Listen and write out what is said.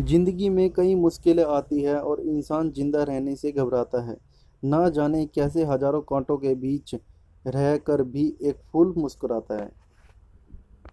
ज़िंदगी में कई मुश्किलें आती है और इंसान ज़िंदा रहने से घबराता है। ना जाने कैसे हज़ारों कांटों के बीच रह कर भी एक फूल मुस्कुराता है।